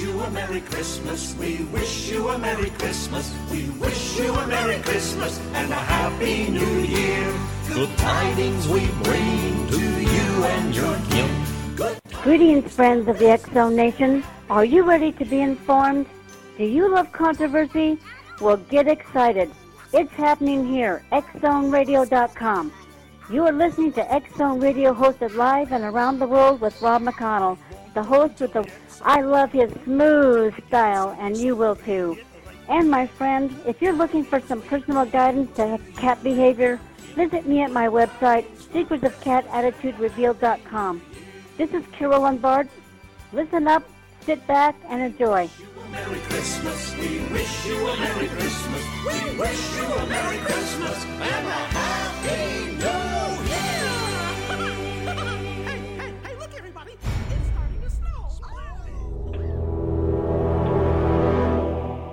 you a Merry Christmas. We wish you a Merry Christmas. We wish you a Merry Christmas and a Happy New Year. Good tidings we bring to you and your kin. Good Greetings, friends of the Zone Nation. Are you ready to be informed? Do you love controversy? Well, get excited. It's happening here, xzoneradio.com. You are listening to X Zone Radio hosted live and around the world with Rob McConnell, the host with the I love his smooth style, and you will too. And my friend, if you're looking for some personal guidance to cat behavior, visit me at my website, secretsofcatattituderevealed.com. This is Carol Lombard. Listen up, sit back, and enjoy. Merry Christmas. We wish you a Merry Christmas. We wish you a Merry Christmas and a Happy New Year.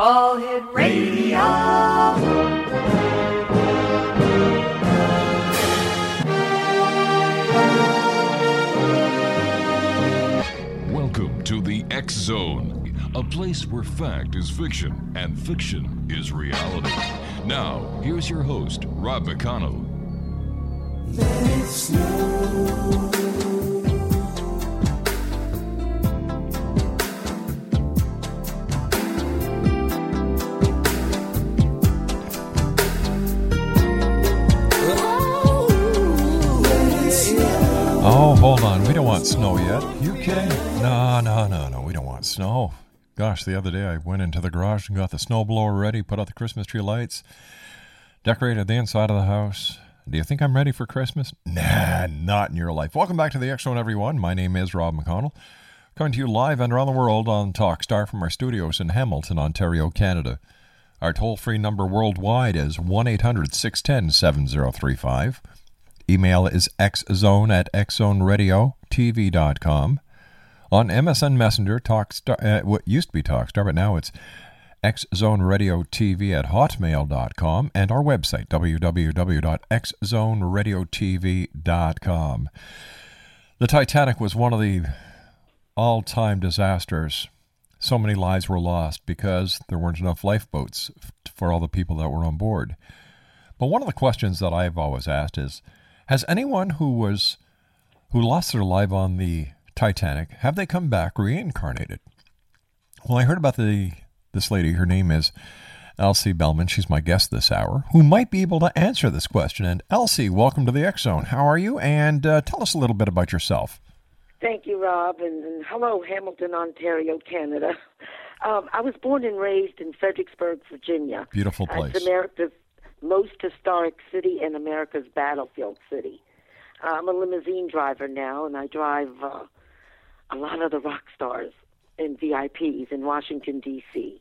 All Hit Radio. Welcome to the X Zone, a place where fact is fiction and fiction is reality. Now, here's your host, Rob McConnell. Want snow yet. You kidding? No, no, no, no. We don't want snow. Gosh, the other day I went into the garage and got the snowblower ready, put out the Christmas tree lights, decorated the inside of the house. Do you think I'm ready for Christmas? Nah, not in your life. Welcome back to the X Zone, everyone. My name is Rob McConnell, coming to you live and around the world on Talkstar from our studios in Hamilton, Ontario, Canada. Our toll free number worldwide is 1 800 610 7035. Email is xzone at xzoneradiotv.com. On MSN Messenger, Talkstar, uh, what used to be Talkstar, but now it's xzoneradiotv at hotmail.com, and our website, www.xzoneradiotv.com. The Titanic was one of the all time disasters. So many lives were lost because there weren't enough lifeboats for all the people that were on board. But one of the questions that I've always asked is Has anyone who was who lost their life on the Titanic, have they come back reincarnated? Well, I heard about the this lady. Her name is Elsie Belman. She's my guest this hour, who might be able to answer this question. And Elsie, welcome to the X Zone. How are you? And uh, tell us a little bit about yourself. Thank you, Rob, and, and hello, Hamilton, Ontario, Canada. Um, I was born and raised in Fredericksburg, Virginia. Beautiful Uh, place. It's America's most historic city and America's battlefield city. Uh, I'm a limousine driver now, and I drive uh, a lot of the rock stars and VIPs in Washington, D.C.,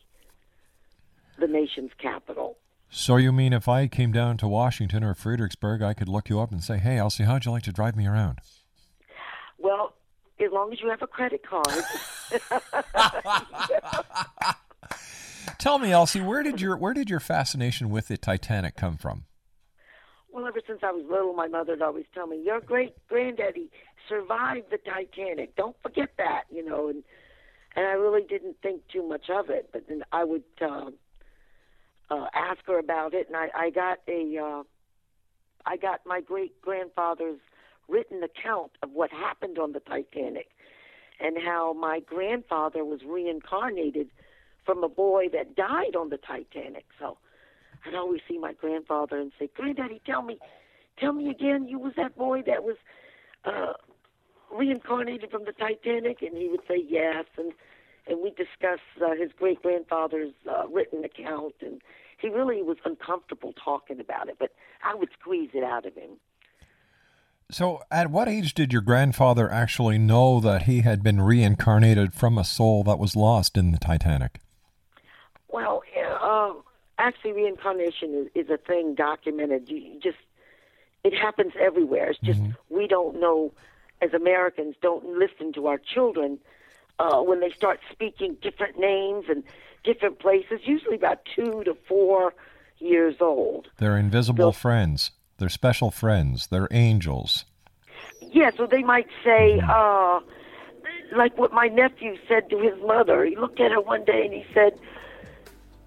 the nation's capital. So you mean if I came down to Washington or Fredericksburg, I could look you up and say, "Hey, Elsie, how'd you like to drive me around?" Well, as long as you have a credit card. Tell me, Elsie, where did your where did your fascination with the Titanic come from? Well, ever since I was little, my mother would always tell me, "Your great granddaddy survived the Titanic. Don't forget that," you know. And and I really didn't think too much of it. But then I would uh, uh, ask her about it, and I, I got a uh, I got my great grandfather's written account of what happened on the Titanic, and how my grandfather was reincarnated from a boy that died on the Titanic. So I'd always see my grandfather and say, "Granddaddy, tell me, tell me again, you was that boy that was uh, reincarnated from the Titanic?" And he would say, "Yes." And and we discuss uh, his great grandfather's uh, written account, and he really was uncomfortable talking about it, but I would squeeze it out of him. So, at what age did your grandfather actually know that he had been reincarnated from a soul that was lost in the Titanic? Well, um, actually, reincarnation is, is a thing documented. You, just it happens everywhere. It's just we don't know, as Americans, don't listen to our children uh, when they start speaking different names and different places. Usually about two to four years old. They're invisible friends. They're special friends. They're angels. Yeah, so they might say, uh, like what my nephew said to his mother. He looked at her one day and he said,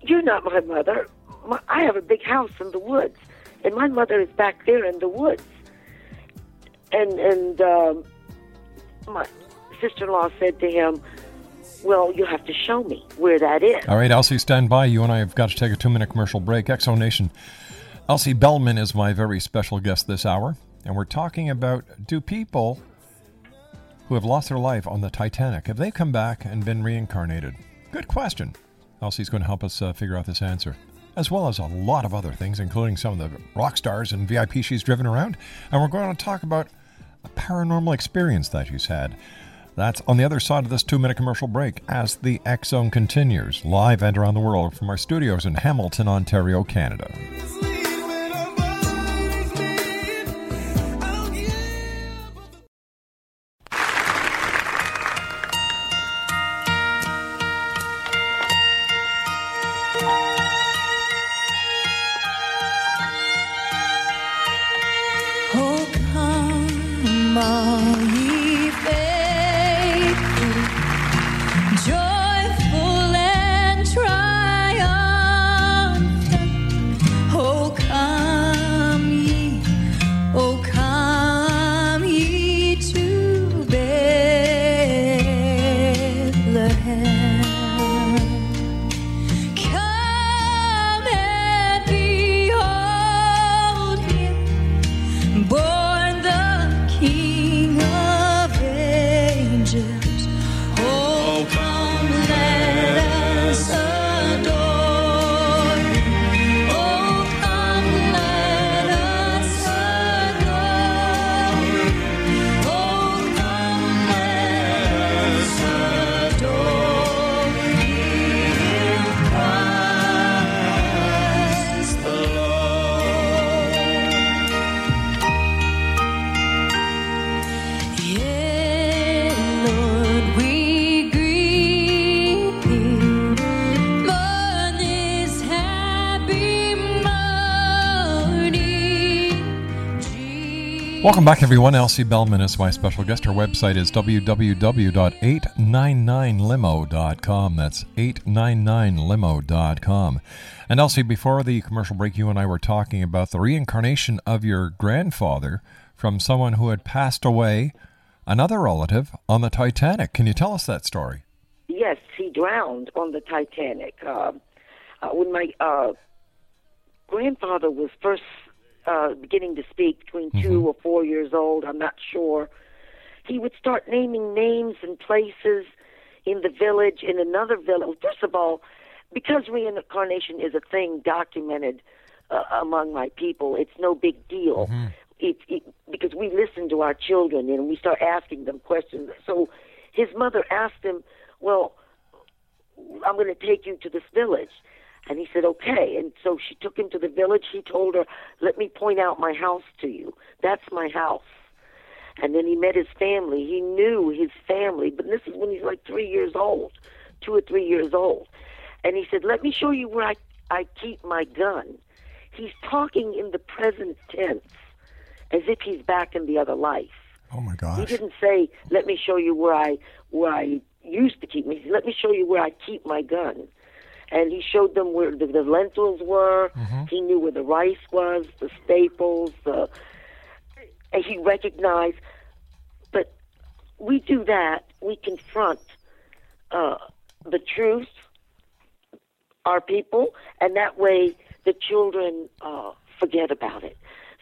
"You're not my mother. My, I have a big house in the woods, and my mother is back there in the woods." And and um, my sister-in-law said to him, "Well, you have to show me where that is." All right, Elsie, stand by. You and I have got to take a two minute commercial break. Exo Nation. Elsie Belman is my very special guest this hour, and we're talking about do people who have lost their life on the Titanic have they come back and been reincarnated? Good question. Elsie's going to help us uh, figure out this answer, as well as a lot of other things, including some of the rock stars and VIP she's driven around. And we're going to talk about a paranormal experience that she's had. That's on the other side of this two minute commercial break as the X Zone continues, live and around the world from our studios in Hamilton, Ontario, Canada. Welcome back, everyone. Elsie Belman is my special guest. Her website is www.899limo.com. That's 899limo.com. And Elsie, before the commercial break, you and I were talking about the reincarnation of your grandfather from someone who had passed away, another relative, on the Titanic. Can you tell us that story? Yes, he drowned on the Titanic. Uh, uh, when my uh, grandfather was first uh, beginning to speak, between two or four years old, I'm not sure, he would start naming names and places in the village, in another village. First of all, because reincarnation is a thing documented uh, among my people, it's no big deal. It, it, because we listen to our children and we start asking them questions. So his mother asked him, Well, I'm going to take you to this village. And he said, okay. And so she took him to the village. He told her, let me point out my house to you. That's my house. And then he met his family. He knew his family, but this is when he's like three years old, two or three years old. And he said, let me show you where I, I keep my gun. He's talking in the present tense as if he's back in the other life. Oh, my gosh. He didn't say, "Let me show you where I where I used to keep me." He said, "Let me show you where I keep my gun." And he showed them where the, the lentils were. He knew where the rice was, the staples. The and he recognized. But we do that. We confront uh, the truth, our people, and that way the children uh, forget about it.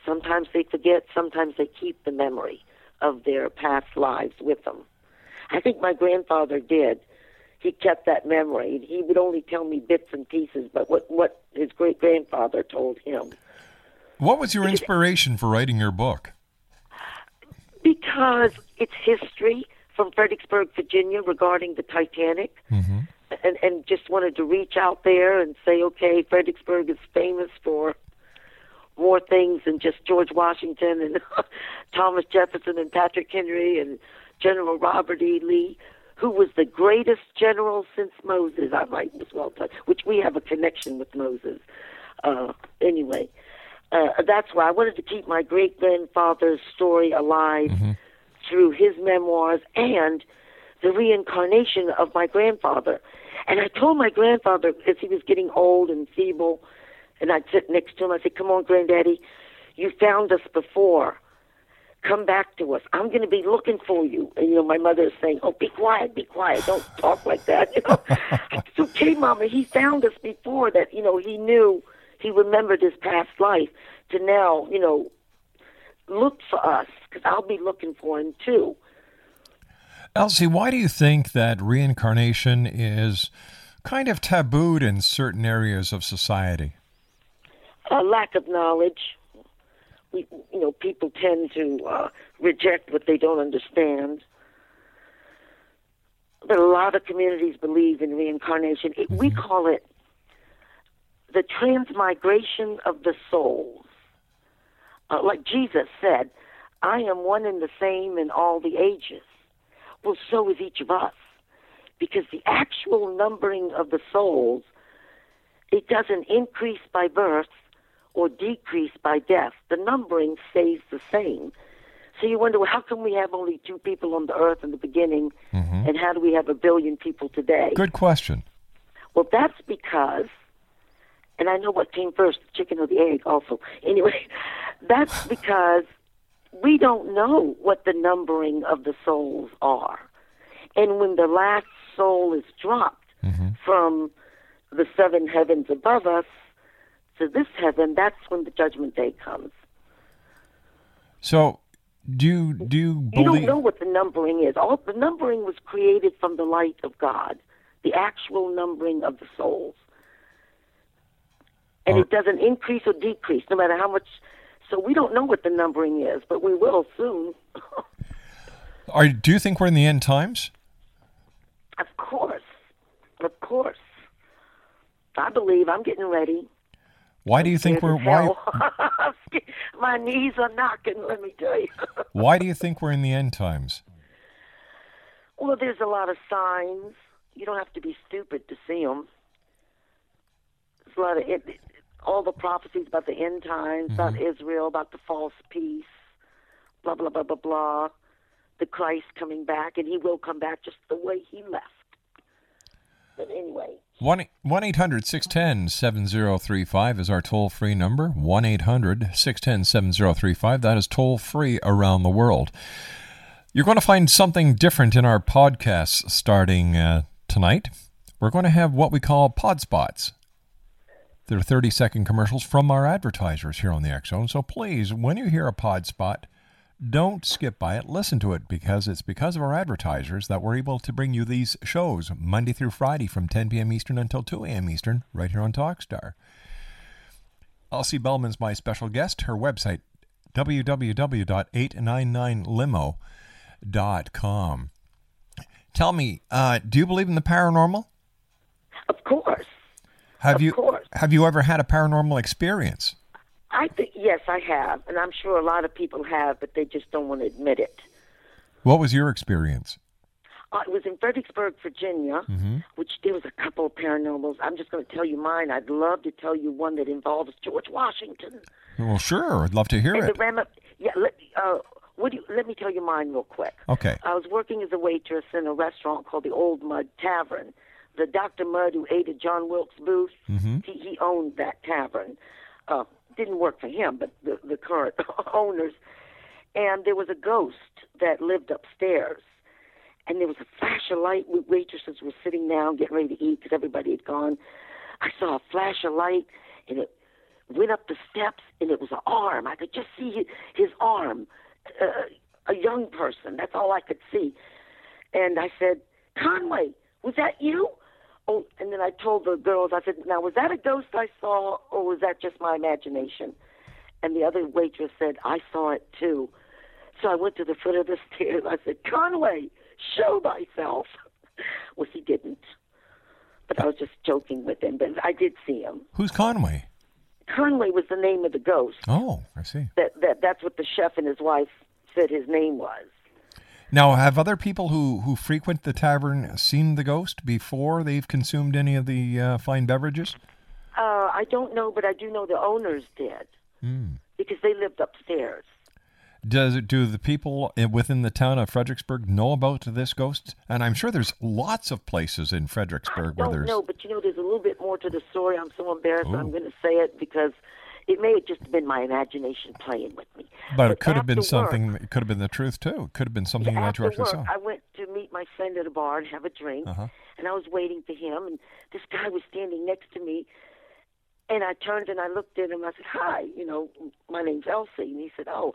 Sometimes they forget. Sometimes they keep the memory of their past lives with them. I think my grandfather did. He kept that memory. He would only tell me bits and pieces, but what what his great grandfather told him. What was your inspiration for writing your book? Because it's history from Fredericksburg, Virginia, regarding the Titanic, Mm-hmm. and and just wanted to reach out there and say, okay, Fredericksburg is famous for more things than just George Washington and Thomas Jefferson and Patrick Henry and General Robert E. Lee, who was the greatest general since Moses. I might as well touch, which we have a connection with Moses. Uh, anyway, uh, that's why I wanted to keep my great grandfather's story alive through his memoirs and the reincarnation of my grandfather. And I told my grandfather as he was getting old and feeble, and I'd sit next to him, I said, Come on, Granddaddy, you found us before. Come back to us. I'm going to be looking for you. And, you know, my mother is saying, Oh, be quiet, be quiet. Don't talk like that. You know, it's okay, Mama. He found us before that, you know, he knew, he remembered his past life to now, you know, look for us because I'll be looking for him too. Elsie, why do you think that reincarnation is kind of tabooed in certain areas of society? a lack of knowledge. We, you know, people tend to uh, reject what they don't understand. But a lot of communities believe in reincarnation. It, We call it the transmigration of the souls. Uh, like Jesus said, I am one and the same in all the ages. Well, so is each of us. Because the actual numbering of the souls, it doesn't increase by birth or decrease by death. The numbering stays the same. So you wonder, well, how can we have only two people on the earth in the beginning, mm-hmm. and how do we have a billion people today? Good question. Well, that's because, and I know what came first, the chicken or the egg also. Anyway, that's because we don't know what the numbering of the souls are. And when the last soul is dropped mm-hmm. from the seven heavens above us to this heaven, that's when the judgment day comes. So, do you, do you You don't know what the numbering is. All the numbering was created from the light of God, the actual numbering of the souls. And Oh. it doesn't increase or decrease no matter how much. So we don't know what the numbering is, but we will soon. Are, do you think we're in the end times? of course. Of course. I believe I'm getting ready. Why do you think we're why? My knees are knocking, let me tell you. Why do you think we're in the end times? Well, there's a lot of signs. You don't have to be stupid to see them. There's a lot of it, all the prophecies about the end times, about mm-hmm. Israel, about the false peace, blah blah blah blah blah. The Christ coming back, and He will come back just the way He left. But anyway, 1 800 610 7035 is our toll free number. 1 800 610 7035. That is toll free around the world. You're going to find something different in our podcasts starting uh, tonight. We're going to have what we call pod spots. They're 30 second commercials from our advertisers here on the X Zone. So please, when you hear a pod spot, don't skip by it. Listen to it because it's because of our advertisers that we're able to bring you these shows Monday through Friday from 10 p.m. Eastern until 2 a.m. Eastern right here on Talkstar. Elsie Belman's my special guest. Her website, www.899limo.com. Tell me, uh, do you believe in the paranormal? of course, Have Of you course. have you ever had a paranormal experience? I think yes, I have, and I'm sure a lot of people have, but they just don't want to admit it. What was your experience? Uh, it was in Fredericksburg, Virginia, which there was a couple of paranormals. I'm just going to tell you mine. I'd love to tell you one that involves George Washington. Well, sure. I'd love to hear and it. the ram- yeah, let, uh, what do you, let me tell you mine real quick. Okay. I was working as a waitress in a restaurant called the Old Mudd Tavern. The Dr. Mudd who ate at John Wilkes Booth, he, he owned that tavern. Uh, didn't work for him, but the, the current owners. And there was a ghost that lived upstairs. And there was a flash of light. Waitresses were sitting down getting ready to eat because everybody had gone. I saw a flash of light, and it went up the steps, and it was an arm. I could just see his, his arm, uh, a young person. That's all I could see. And I said, Conway, was that you? Oh, and then I told the girls, I said, now, was that a ghost I saw, or was that just my imagination? And the other waitress said, I saw it too. So I went to the foot of the stairs. I said, Conway, show thyself. well, he didn't. But I was just joking with him. But I did see him. Who's Conway? Conway was the name of the ghost. Oh, I see. That that that's what the chef and his wife said his name was. Now, have other people who, who frequent the tavern seen the ghost before they've consumed any of the uh, fine beverages? Uh, I don't know, but I do know the owners did Hmm. because they lived upstairs. Does do the people within the town of Fredericksburg know about this ghost? And I'm sure there's lots of places in Fredericksburg where don't there's. know, but you know, there's a little bit more to the story. I'm so embarrassed. Ooh. I'm going to say it because it may have just been my imagination playing with me. But it could have been after work- something. It could have been the truth too. It could have been something that after you actually work, saw. I went to meet my friend at a bar and have a drink, Uh-huh. and I was waiting for him, and this guy was standing next to me, and I turned and I looked at him. I said, "Hi, you know, my name's Elsie," and he said, "Oh,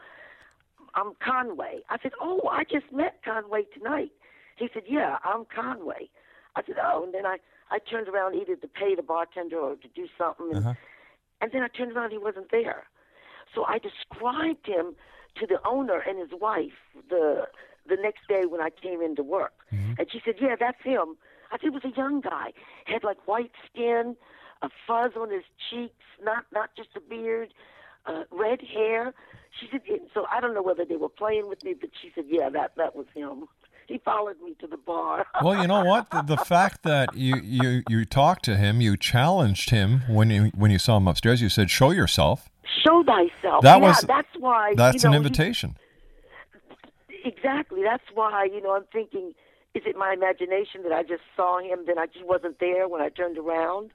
I'm Conway." I said, "Oh, I just met Conway tonight." He said, "Yeah, I'm Conway." I said, "Oh," and then I I turned around either to pay the bartender or to do something, and, Uh-huh. And then I turned around, he wasn't there. So I described him to the owner and his wife the the next day when I came into work, and she said, "Yeah, that's him." I said, "He was a young guy, had like white skin, a fuzz on his cheeks, not not just a beard, uh, red hair." She said, "So I don't know whether they were playing with me, but she said, yeah, that that was him." He followed me to the bar. Well, you know what? The, the fact that you, you, you talked to him, you challenged him when you when you saw him upstairs. You said, "Show yourself." Show thyself. That yeah, was that's why. That's you know, an he- invitation. Exactly. That's why, you know, I'm thinking, is it my imagination that I just saw him, then I just wasn't there when I turned around?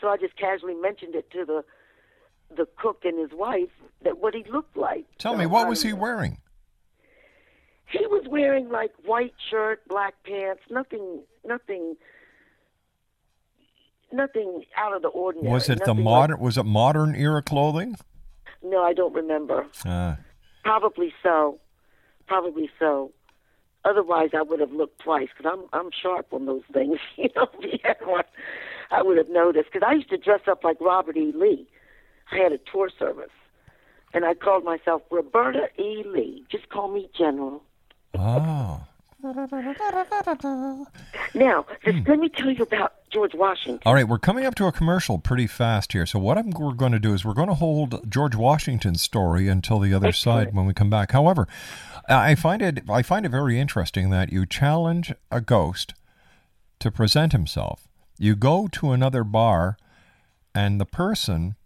So I just casually mentioned it to the the cook and his wife that what he looked like. Tell So, me, what was he wearing? He was wearing like white shirt, black pants, nothing nothing nothing out of the ordinary. Was it the modern? Was it modern era clothing? No, I don't remember. Uh, Probably so. Probably so. Otherwise, I would have looked twice because I'm I'm sharp on those things. You know, if he had one, I would have noticed. Because I used to dress up like Robert E. Lee. I had a tour service, and I called myself Roberta E. Lee. Just call me General. Oh, Now, just Hmm. let me tell you about George Washington. all right. We're coming up to a commercial pretty fast here. So what I'm, we're going to do is we're going to hold George Washington's story until the other side when we come back. However, I find it I find it very interesting that you challenge a ghost to present himself. You go to another bar, and the person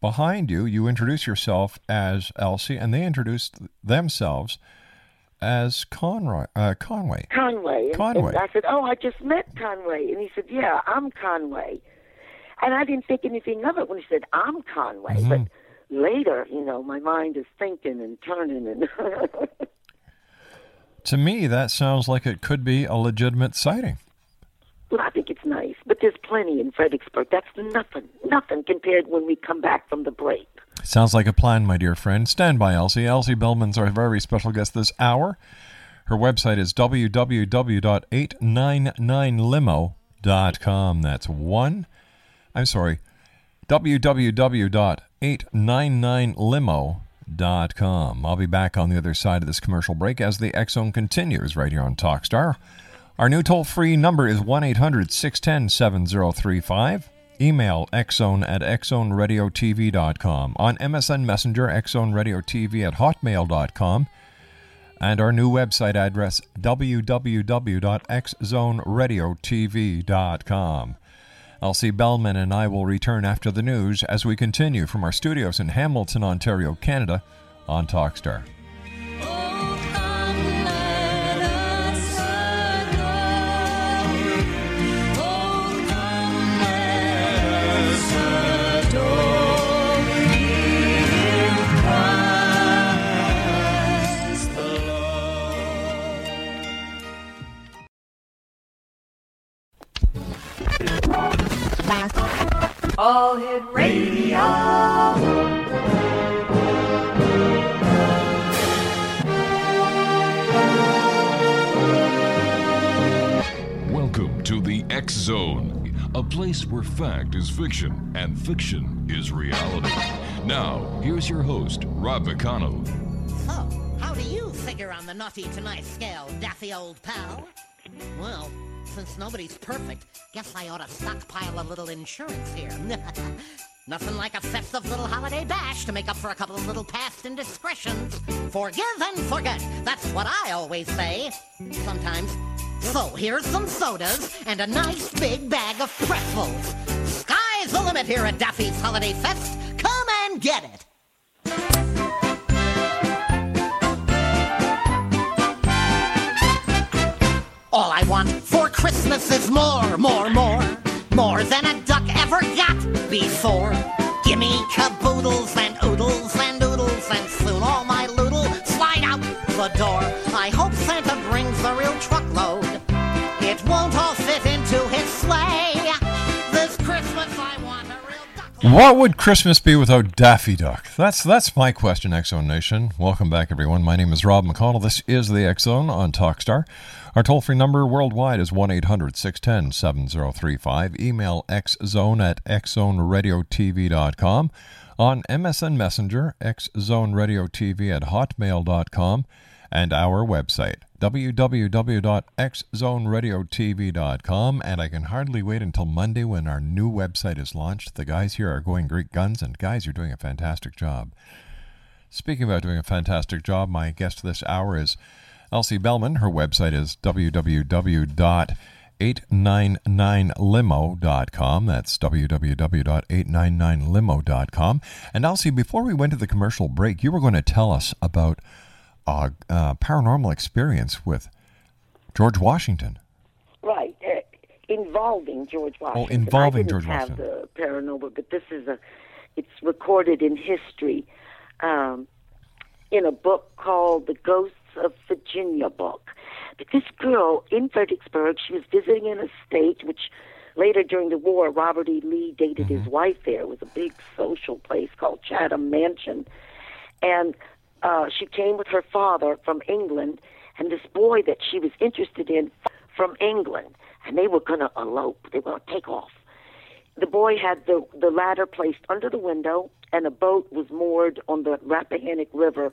behind you, you introduce yourself as Elsie, and they introduce themselves as Conroy, uh, Conway. Conway. And, Conway. and I said, "Oh, I just met Conway," and he said, "Yeah, I'm Conway." And I didn't think anything of it when he said, "I'm Conway," Mm-hmm. but later, you know, my mind is thinking and turning, and To me, that sounds like it could be a legitimate sighting. well, I think it's nice. But there's plenty in Fredericksburg. That's nothing, nothing compared when we come back from the break. Sounds like a plan, my dear friend. Stand by, Elsie. Elsie Belman's our very special guest this hour. Her website is www.899limo.com. That's one. I'm sorry. www.899limo.com. I'll be back on the other side of this commercial break as the Zone continues right here on Talkstar. Our new toll free number is 1 800 610 7035. Email xzone at xzoneradiotv.com. On MSN Messenger, xzoneradiotv at hotmail.com. And our new website address, www.xzoneradiotv.com. Elsie Belman and I will return after the news as we continue from our studios in Hamilton, Ontario, Canada, on Talkstar. Oh. All Hit Radio. Welcome to the X Zone, a place where fact is fiction and fiction is reality. Now, here's your host, Rob McConnell. So, how do you figure on the naughty to nice scale, daffy old pal? Well, since nobody's perfect, guess I ought to stockpile a little insurance here. Nothing like a festive little holiday bash to make up for a couple of little past indiscretions. Forgive and forget. That's what I always say. Sometimes. So here's some sodas and a nice big bag of pretzels. Sky's the limit here at Daffy's Holiday Fest. Come and get it. All I want for Christmas is more, more, more. More than a duck ever got before. Gimme caboodles and oodles and oodles, and soon all my loodle slide out the door. I hope Santa brings a real truckload. It won't all What would Christmas be without Daffy Duck? That's that's my question, Zone Nation. Welcome back, everyone. My name is Rob McConnell. This is the Zone on Talkstar. Our toll free number worldwide is 1 800 610 7035. Email xzone at xzoneradiotv.com. On MSN Messenger, xzoneradiotv at hotmail.com. And our website, www.xzoneradiotv.com. And I can hardly wait until Monday when our new website is launched. The guys here are going great guns, and guys, you're doing a fantastic job. Speaking about doing a fantastic job, my guest this hour is Elsie Belman. Her website is www.899limo.com. That's www.899limo.com. And Elsie, before we went to the commercial break, you were going to tell us about a, paranormal experience with George Washington. Right, uh, involving George Washington. Oh, involving I didn't George have Washington. the paranormal, but this is a, it's recorded in history, um, in a book called The Ghosts of Virginia book. But this girl in Fredericksburg, she was visiting an estate, which later during the war, Robert E. Lee dated his wife there. It was a big social place called Chatham Mansion, and uh, she came with her father from England, and this boy that she was interested in from England, and they were going to elope. They were going to take off. The boy had the the ladder placed under the window, and a boat was moored on the Rappahannock River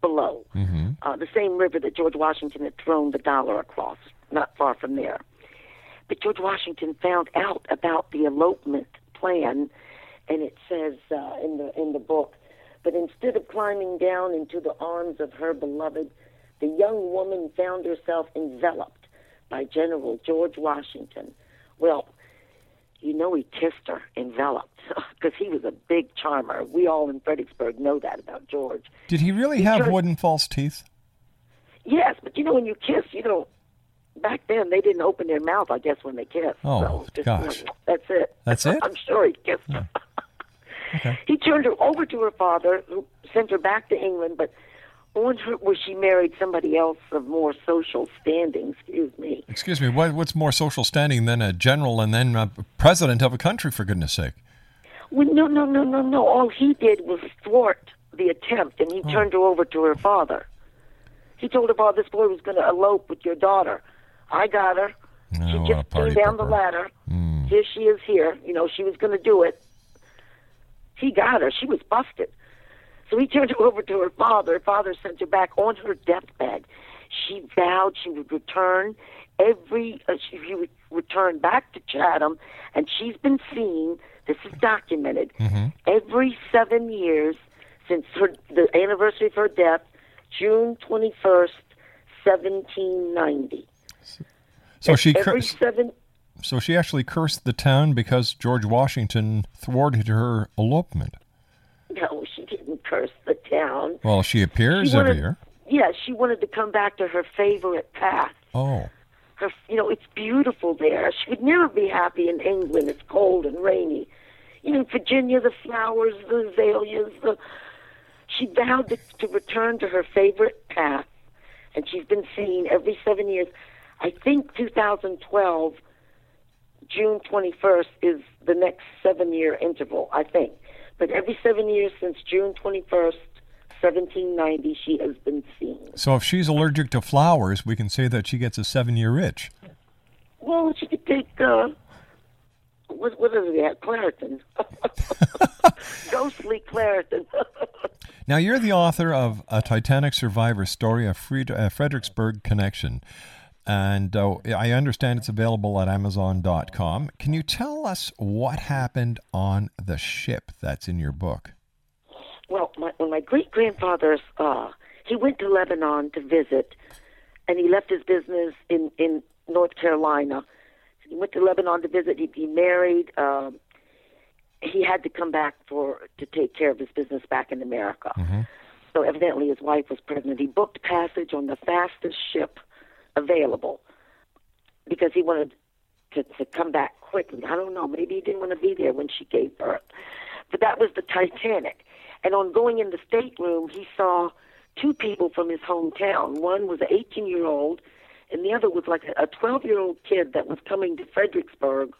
below, uh, the same river that George Washington had thrown the dollar across, not far from there. But George Washington found out about the elopement plan, and it says uh, in the in the book. But instead of climbing down into the arms of her beloved, the young woman found herself enveloped by General George Washington. Well, you know he kissed her, enveloped, because he was a big charmer. We all in Fredericksburg know that about George. Did he really He have turned- wooden false teeth? Yes, but you know when you kiss, you don't. Back then, they didn't open their mouth. I guess when they kissed. Oh, so just, gosh. that's it. That's it? I'm sure he kissed her. He turned her over to her father, who sent her back to England, but on her where she married somebody else of more social standing. Excuse me. Excuse me, what, what's more social standing than a general and then a president of a country, for goodness sake? Well, no, no, no, no, no. All he did was thwart the attempt, and he Oh. turned her over to her father. He told her father this boy was going to elope with your daughter. I got her. Oh, she just came down the pooper. ladder. Hmm. Here she is here. You know, she was going to do it. He got her. She was busted. So he turned her over to her father. Her father sent her back on her deathbed. She vowed she would return every. Uh, she would return back to Chatham, and she's been seen. This is documented every seven years since her the anniversary of her death, June twenty first, seventeen ninety. So she every seven. So she actually cursed the town because George Washington thwarted her elopement. No, she didn't curse the town. Well, she appears She every year. Yeah, she wanted to come back to her favorite path. Oh, Her, you know, it's beautiful there. She would never be happy in England. It's cold and rainy. You know, Virginia, the flowers, the azaleas. The she vowed to, to return to her favorite path, and she's been seen every seven years. I think 2012, June 21st is the next seven-year interval. I think, but every seven years since June 21st, 1790, she has been seen. so if she's allergic to flowers, we can say that she gets a seven-year itch. Well, she could take uh, what what is it? Claritin. ghostly Claritin. Now, you're the author of A Titanic Survivor Story, a Fredericksburg Connection. And uh, I understand it's available at Amazon.com. Can you tell us what happened on the ship that's in your book? well, my, when my great grandfather's, uh, he went to Lebanon to visit, and he left his business in in North Carolina. He went to Lebanon to visit. He, he married. Um, he had to come back for to take care of his business back in America. So evidently his wife was pregnant. He booked passage on the fastest ship available because he wanted to, to come back quickly. I don't know. Maybe he didn't want to be there when she gave birth. But that was the Titanic. And on going in the stateroom, he saw two people from his hometown. One was an 18 year old, and the other was like a 12 year old kid that was coming to Fredericksburg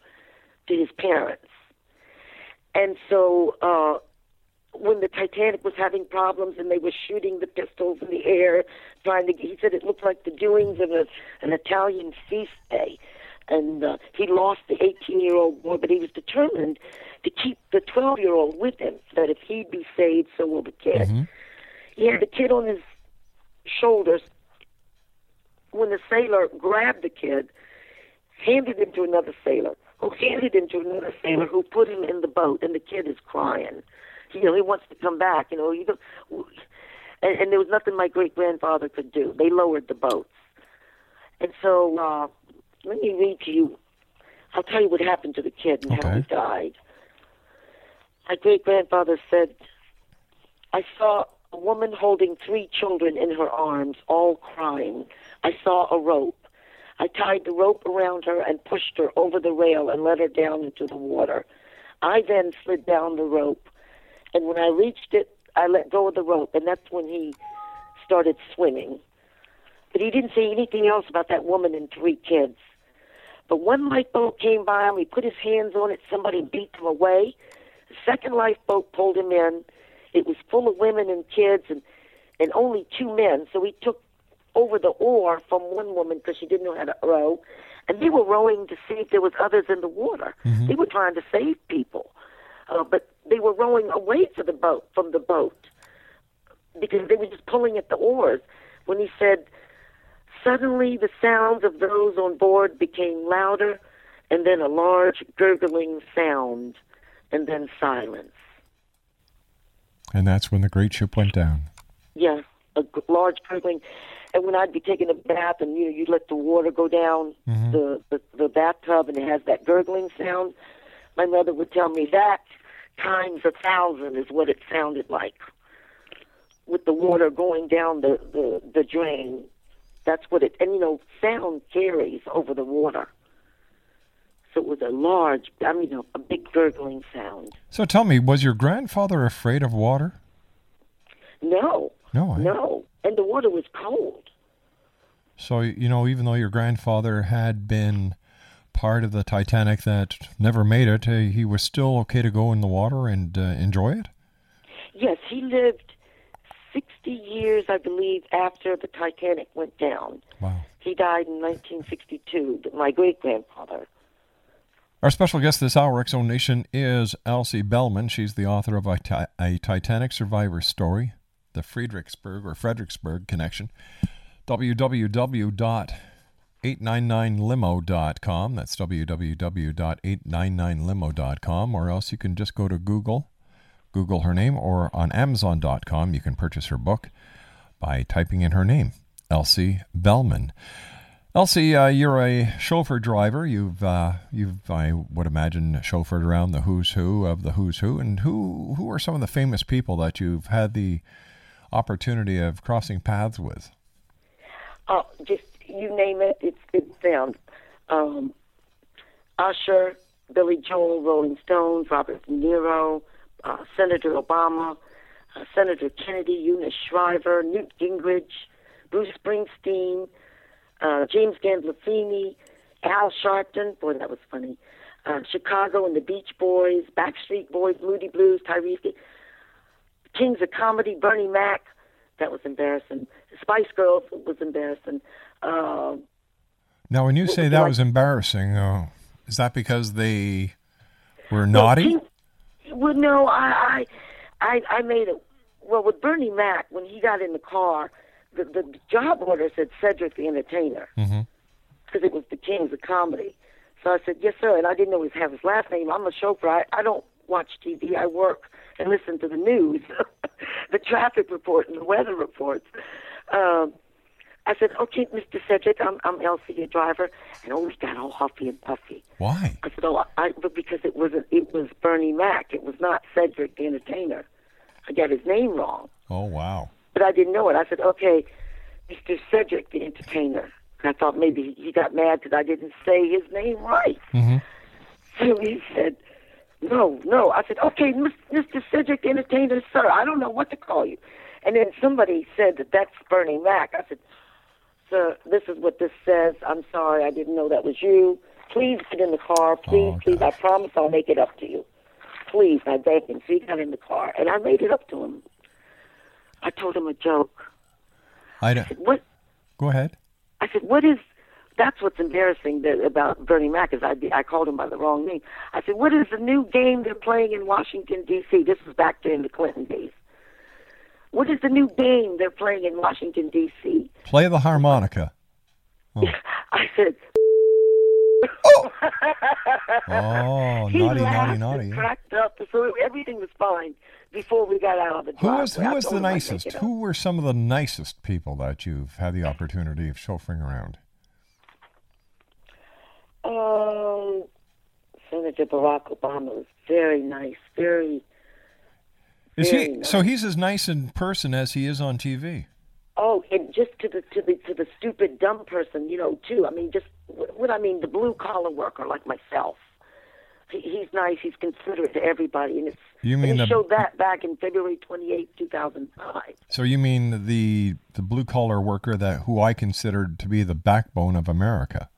to his parents. And so uh, when the Titanic was having problems and they were shooting the pistols in the air, trying to, he said it looked like the doings of a, an Italian feast day. And uh, he lost the 18 year old boy, but he was determined to keep the 12 year old with him, so that if he'd be saved, so will the kid. He had the kid on his shoulders. When the sailor grabbed the kid, handed him to another sailor, who handed him to another sailor, who put him in the boat, and the kid is crying. You know, he wants to come back. You know, you don't, and, and there was nothing my great grandfather could do. They lowered the boats, and so uh, let me read to you. I'll tell you what happened to the kid and how he died. My great grandfather said, I saw a woman holding three children in her arms, all crying. I saw a rope. I tied the rope around her and pushed her over the rail and let her down into the water. I then slid down the rope, and when I reached it, I let go of the rope, and that's when he started swimming. But he didn't say anything else about that woman and three kids. But one lifeboat came by him. He put his hands on it. Somebody beat him away. The second lifeboat pulled him in. It was full of women and kids and and only two men. So he took over the oar from one woman because she didn't know how to row, and they were rowing to see if there was others in the water. They were trying to save people, uh, but they were rowing away from the boat from the boat because they were just pulling at the oars. When he said, suddenly the sounds of those on board became louder, and then a large gurgling sound, and then silence. And that's when the great ship went down. Yeah, a large gurgling. And when I'd be taking a bath, and you know, you let the water go down mm-hmm. the, the the bathtub, and it has that gurgling sound, my mother would tell me that times a thousand is what it sounded like, with the water going down the the the drain. That's what it. And you know, sound carries over the water. So it was a large, I mean, a, a big gurgling sound. So tell me, was your grandfather afraid of water? No, No. eh? no, and the water was cold. So, you know, even though your grandfather had been part of the Titanic that never made it, he was still okay to go in the water and uh, enjoy it? Yes, he lived 60 years, I believe, after the Titanic went down. Wow. He died in 1962, my great grandfather. Our special guest this hour, Zone Nation, is Elsie Belman. She's the author of a, Ti- a Titanic survivor story, the Friedrichsburg or Fredericksburg connection. www.899limo.com. That's www.899limo.com. Or else you can just go to Google, Google her name, or on Amazon.com. You can purchase her book by typing in her name, Elsie Belman. Elsie, uh, you're a chauffeur driver. You've, uh, you've, I would imagine, chauffeured around the who's who of the who's who. And who, who are some of the famous people that you've had the opportunity of crossing paths with? Oh, just you name it, it's found. Um, Usher, Billy Joel, Rolling Stones, Robert De Niro, uh, Senator Obama, uh, Senator Kennedy, Eunice Shriver, Newt Gingrich, Bruce Springsteen, uh, James Gandolfini, Al Sharpton. Boy, that was funny. Uh, Chicago and the Beach Boys, Backstreet Boys, Moody Blues, Tyrese, Kings of Comedy, Bernie Mac. That was embarrassing. Spice Girls was embarrassing. Uh, Now, when you say that like- was embarrassing, uh, is that because they were Well, naughty? King- Well, no, I, I, I, I made it. Well, with Bernie Mac, when he got in the car, the the job order said Cedric the Entertainer because it was the Kings of Comedy. So I said, yes, sir. And I didn't always have his last name. I'm a chauffeur. I, I don't watch TV. I work and listen to the news, the traffic report and the weather reports. Um, I said, okay, Mr. Cedric, I'm, I'm Elsie, your driver. And oh, he got all huffy and puffy. Why? I said, oh, I, but because it was it was Bernie Mac. It was not Cedric the Entertainer. I got his name wrong, Oh wow. but I didn't know it. I said, okay, Mr. Cedric the Entertainer. And I thought maybe he got mad that I didn't say his name right. Mhm. So he said, no, no. I said, okay, Mr. Cedric the Entertainer, sir. I don't know what to call you. And then somebody said that that's Bernie Mac. I said, sir, this is what this says. I'm sorry, I didn't know that was you. Please get in the car. Please, Oh, please. I promise I'll make it up to you. Please, I begged him. So he got in the car, and I made it up to him. I told him a joke. I I don't, said, what? go ahead. I said, what is? That's what's embarrassing that, about Bernie Mac is I, I called him by the wrong name. I said, what is the new game they're playing in Washington D.C.? This was back during the Clinton days. What is the new game they're playing in Washington D.C.? Play the harmonica. I said, Oh, he naughty, naughty, and naughty. cracked up. So everything was fine before we got out of the Who was who was the him I'd make nicest? Who were some of the nicest people that you've had the opportunity of chauffeuring around? Um, Senator Barack Obama was very nice, very. Is Very he nice. so he's as nice in person as he is on TV? Oh, and just to the to the to the stupid dumb person, you know, too. I mean, just what I mean, the blue collar worker like myself. He, he's nice. He's considerate to everybody, and it's. You and mean he the- showed that back in February twenty eighth, two thousand five. So you mean the the blue collar worker that who I considered to be the backbone of America?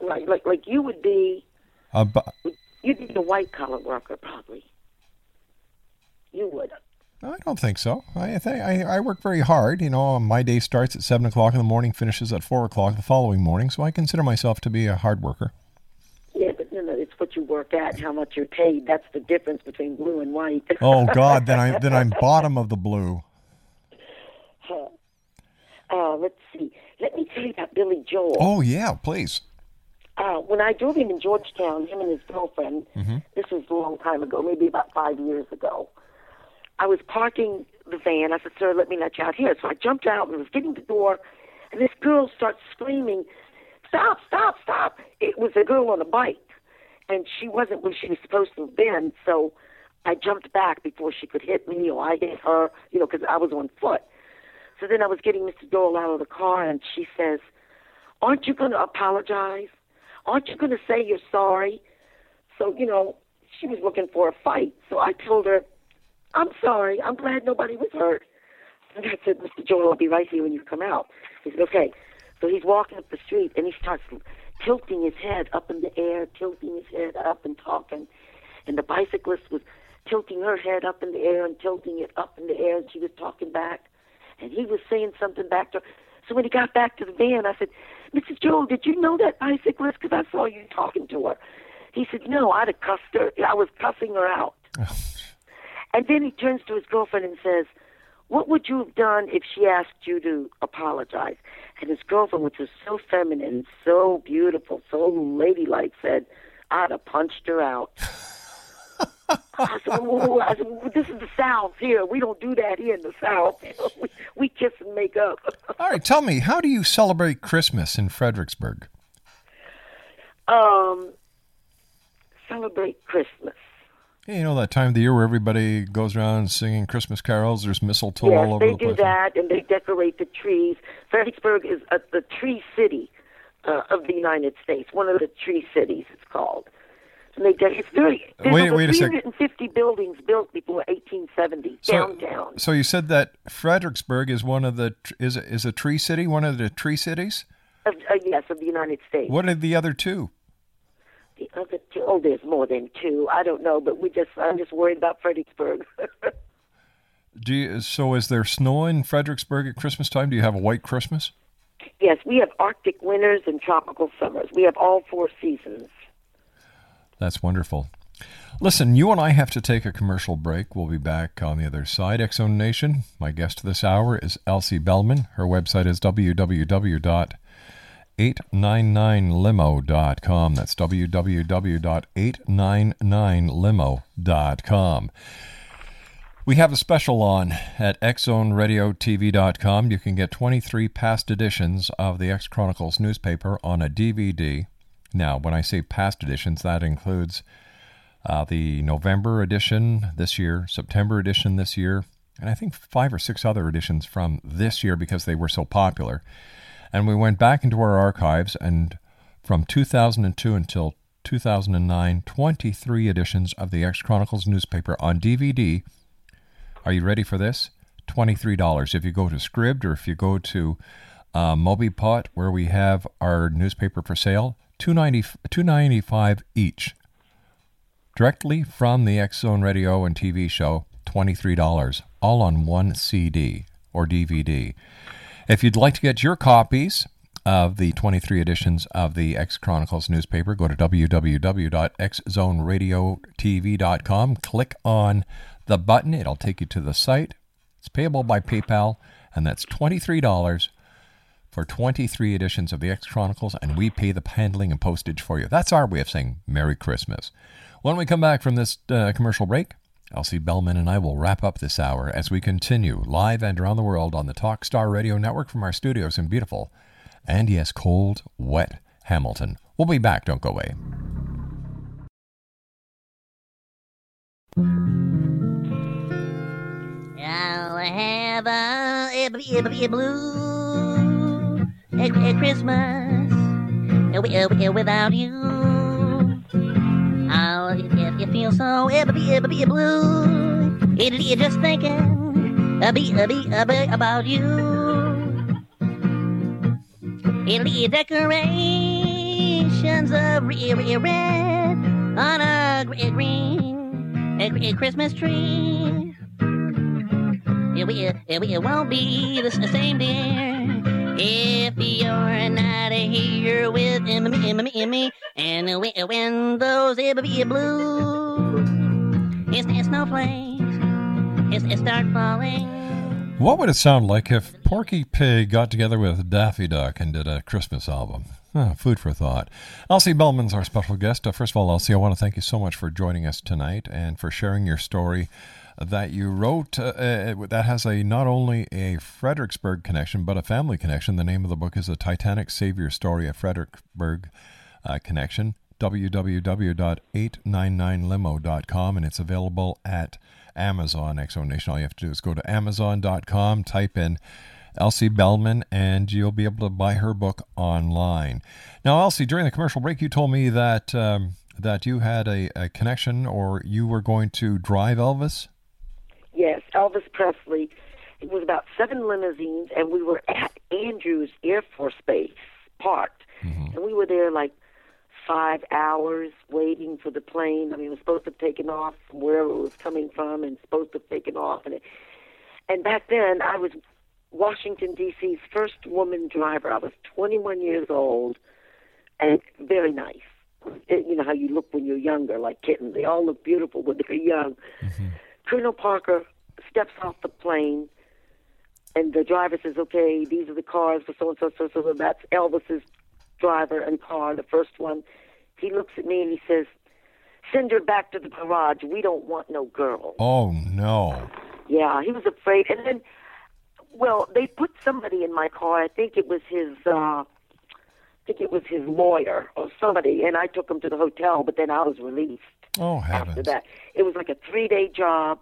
Right, like like you would be. Uh, bu- You'd be the white collar worker, probably. You would. I don't think so. I I, I work very hard. You know, my day starts at seven o'clock in the morning, finishes at four o'clock the following morning. So I consider myself to be a hard worker. Yeah, but no, no, it's what you work at, and how much you're paid. That's the difference between blue and white. Oh God, then I then I'm bottom of the blue. Uh, let's see. Let me tell you about Billy Joel. Oh yeah, please. Uh, when I drove him in Georgetown, him and his girlfriend, this was a long time ago, maybe about five years ago, I was parking the van. I said, Sir, let me let you out here. So I jumped out and was getting the door, and this girl starts screaming, Stop, stop, stop. It was a girl on a bike, and she wasn't where she was supposed to have been, so I jumped back before she could hit me or I hit her, you know, because I was on foot. So then I was getting Mr. Joel out of the car, and she says, Aren't you going to apologize? Aren't you going to say you're sorry? So, you know, she was looking for a fight. So I told her, I'm sorry. I'm glad nobody was hurt. And I said, Mr. Joel, I'll be right here when you come out. He said, okay. So he's walking up the street, and he starts tilting his head up in the air, tilting his head up and talking. And the bicyclist was tilting her head up in the air and tilting it up in the air, and she was talking back. And he was saying something back to her. So when he got back to the van, I said, Mrs. Joel, did you know that bicyclist? Because I saw you talking to her. He said, No, I'd have cussed her. I was cussing her out. and then he turns to his girlfriend and says, What would you have done if she asked you to apologize? And his girlfriend, which was so feminine, so beautiful, so ladylike, said, I'd have punched her out. I said, I said, this is the South here. We don't do that here in the South. we, we kiss and make up. All right, tell me, how do you celebrate Christmas in Fredericksburg? um, celebrate Christmas. You know that time of the year where everybody goes around singing Christmas carols. There's mistletoe yes, all over the place. they do that, and they decorate the trees. Fredericksburg is uh, the tree city uh, of the United States. One of the tree cities, it's called. And they de- it's very there's Wait- over wait a sec. 350 buildings built before 1870 So, downtown. so you said that Fredericksburg is one of the is is a tree city, one of the tree cities. Of, uh, yes, of the United States. What are the other two? The other two, oh, there's more than two. I don't know, but we just I'm just worried about Fredericksburg. Do you, so is there snow in Fredericksburg at Christmas time? Do you have a white Christmas? yes, we have Arctic winters and tropical summers. We have all four seasons. That's wonderful. Listen, you and I have to take a commercial break. We'll be back on the other side. Exxon Nation, my guest this hour is Elsie Belman. Her website is www.899limo.com. That's www.899limo.com. We have a special on at xzoneradiotv.com. You can get 23 past editions of the X Chronicles newspaper on a DVD. Now, when I say past editions, that includes uh, the November edition this year, September edition this year, and I think five or six other editions from this year because they were so popular. And we went back into our archives, and from 2002 until 2009, 23 editions of the X Chronicles newspaper on DVD. Are you ready for this? $23. If you go to Scribd or if you go to uh, MobiPot, where we have our newspaper for sale, 290 295 each. Directly from the X Zone Radio and TV show, $23, all on one CD or DVD. If you'd like to get your copies of the 23 editions of the X Chronicles newspaper, go to www.xzoneradiotv.com, click on the button, it'll take you to the site. It's payable by PayPal, and that's $23 for 23 editions of the X Chronicles, and we pay the handling and postage for you. That's our way of saying Merry Christmas. When we come back from this uh, commercial break, Elsie Belman and I will wrap up this hour as we continue live and around the world on the Talkstar Radio Network from our studios in beautiful and yes, cold, wet Hamilton. We'll be back. Don't go away. I'll have a, a, a, blue a, a Christmas eh, a, without you. Oh, I'll if you feel so a, a blue. It'll be just thinking be a be about you. It'll be decorations of re, re, red on a gr- green a, Christmas tree. It, it, it, it won't be the same, dear, if you're not here with me. And when, those be blue, it's, snowflakes, it's, it start falling. What would it sound like if Porky Pig got together with Daffy Duck and did a Christmas album? Ah, food for thought. Elsie Belman's our special guest. Uh, first of all, Elsie, I want to thank you so much for joining us tonight and for sharing your story that you wrote uh, uh, that has a not only a Fredericksburg connection but a family connection. The name of the book is "The Titanic Savior Story: A Fredericksburg uh, Connection." www.899limo.com and it's available at Amazon. Exo Nation. All you have to do is go to Amazon.com, type in Elsie Belman, and you'll be able to buy her book online. Now, Elsie, during the commercial break, you told me that um, that you had a, a connection, or you were going to drive Elvis. Yes, Elvis Presley. It was about seven limousines, and we were at Andrews Air Force Base parked, and we were there like five hours waiting for the plane. I mean, it was supposed to have taken off from wherever it was coming from, and supposed to have taken off. And it, and back then, I was Washington D.C.'s first woman driver. I was 21 years old, and very nice. It, you know how you look when you're younger, like kittens. They all look beautiful when they're young. Mm-hmm. Colonel Parker steps off the plane, and the driver says, "Okay, these are the cars for so and so, so so. so. That's Elvis's driver and car, the first one." He looks at me and he says, "Send her back to the garage. We don't want no girl." Oh no! Yeah, he was afraid. And then, well, they put somebody in my car. I think it was his. uh I think it was his lawyer or somebody, and I took him to the hotel. But then I was released Oh heavens! after that. It was like a three day job.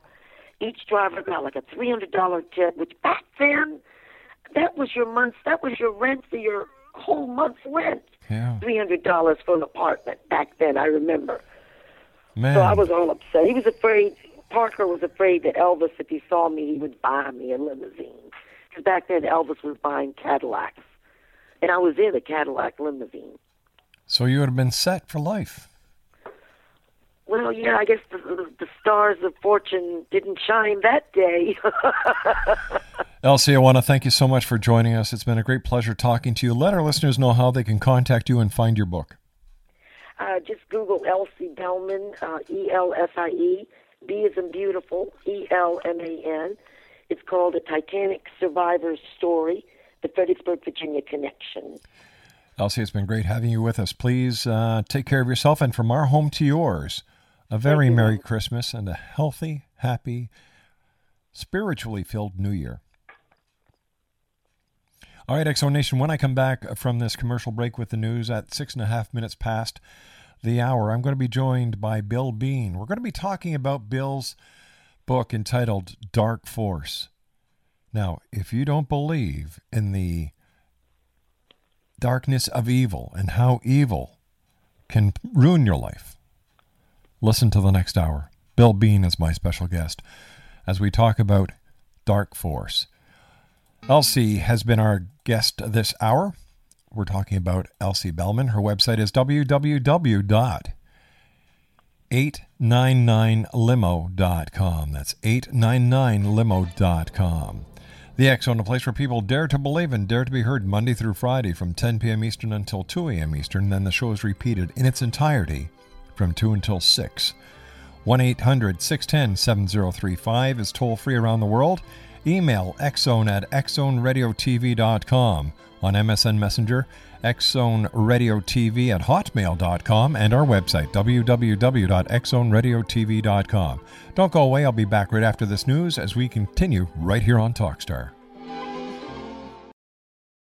Each driver got like a three hundred dollar tip, which back then that was your month's that was your rent for your whole month's rent. Yeah, Three hundred dollars for an apartment back then, I remember. man. So I was all upset. He was afraid Parker was afraid that Elvis, if he saw me, he would buy me a limousine. Back then Elvis was buying Cadillacs. And I was in a Cadillac limousine. so you would have been set for life. Well, yeah, I guess the, the, the stars of fortune didn't shine that day. Elsie, I want to thank you so much for joining us. It's been a great pleasure talking to you. Let our listeners know how they can contact you and find your book. Uh, just Google Elsie Belman, uh, E L S I E. B is in beautiful, E L M A N. It's called A Titanic Survivor's Story, the Fredericksburg, Virginia Connection. Elsie, it's been great having you with us. Please uh, take care of yourself, and from our home to yours, a very you, Merry. Christmas and a healthy, happy, spiritually filled New Year. All right, Exo Nation, when I come back from this commercial break with the news at six and a half minutes past the hour, I'm going to be joined by Bill Bean. We're going to be talking about Bill's book entitled Dark Force. Now, if you don't believe in the darkness of evil and how evil can ruin your life, listen to the next hour. Bill Bean is my special guest as we talk about Dark Force. Elsie has been our guest this hour. We're talking about Elsie Belman. Her website is www.899limo.com. That's 899limo.com. The Zone, a place where people dare to believe and dare to be heard Monday through Friday from 10 p.m. Eastern until 2 a.m. Eastern. Then the show is repeated in its entirety from 2 until 6. 1 800 610 7035 is toll free around the world. Email xzone at xzoneradiotv.com on MSN Messenger, xzoneradiotv at hotmail.com, and our website, www.xzoneradiotv.com. Don't go away. I'll be back right after this news as we continue right here on Talkstar.